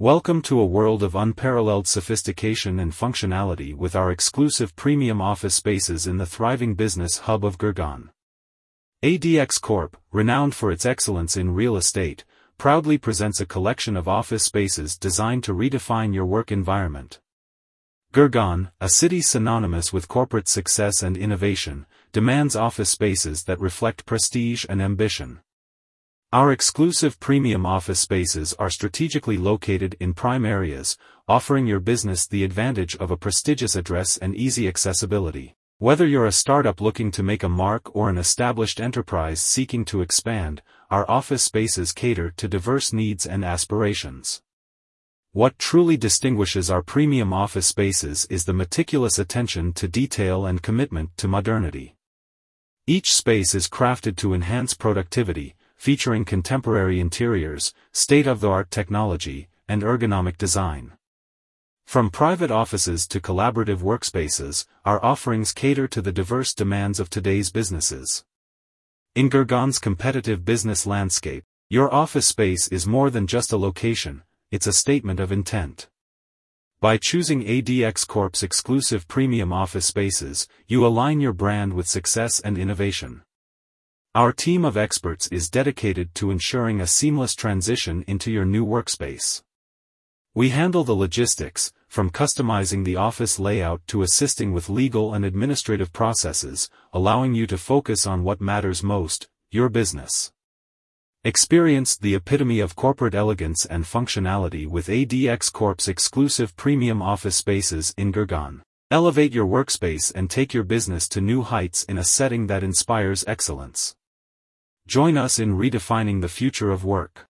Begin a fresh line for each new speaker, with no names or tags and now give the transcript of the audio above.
Welcome to a world of unparalleled sophistication and functionality with our exclusive premium office spaces in the thriving business hub of Gurgaon. ADX Corp, renowned for its excellence in real estate, proudly presents a collection of office spaces designed to redefine your work environment. Gurgaon, a city synonymous with corporate success and innovation, demands office spaces that reflect prestige and ambition. Our exclusive premium office spaces are strategically located in prime areas, offering your business the advantage of a prestigious address and easy accessibility. Whether you're a startup looking to make a mark or an established enterprise seeking to expand, our office spaces cater to diverse needs and aspirations. What truly distinguishes our premium office spaces is the meticulous attention to detail and commitment to modernity. Each space is crafted to enhance productivity, featuring contemporary interiors, state-of-the-art technology, and ergonomic design. From private offices to collaborative workspaces, our offerings cater to the diverse demands of today's businesses. In Gurgaon's competitive business landscape, your office space is more than just a location, it's a statement of intent. By choosing ADX Corp's exclusive premium office spaces, you align your brand with success and innovation. Our team of experts is dedicated to ensuring a seamless transition into your new workspace. We handle the logistics, from customizing the office layout to assisting with legal and administrative processes, allowing you to focus on what matters most, your business. Experience the epitome of corporate elegance and functionality with ADX Corp's exclusive premium office spaces in Gurgaon. Elevate your workspace and take your business to new heights in a setting that inspires excellence. Join us in redefining the future of work.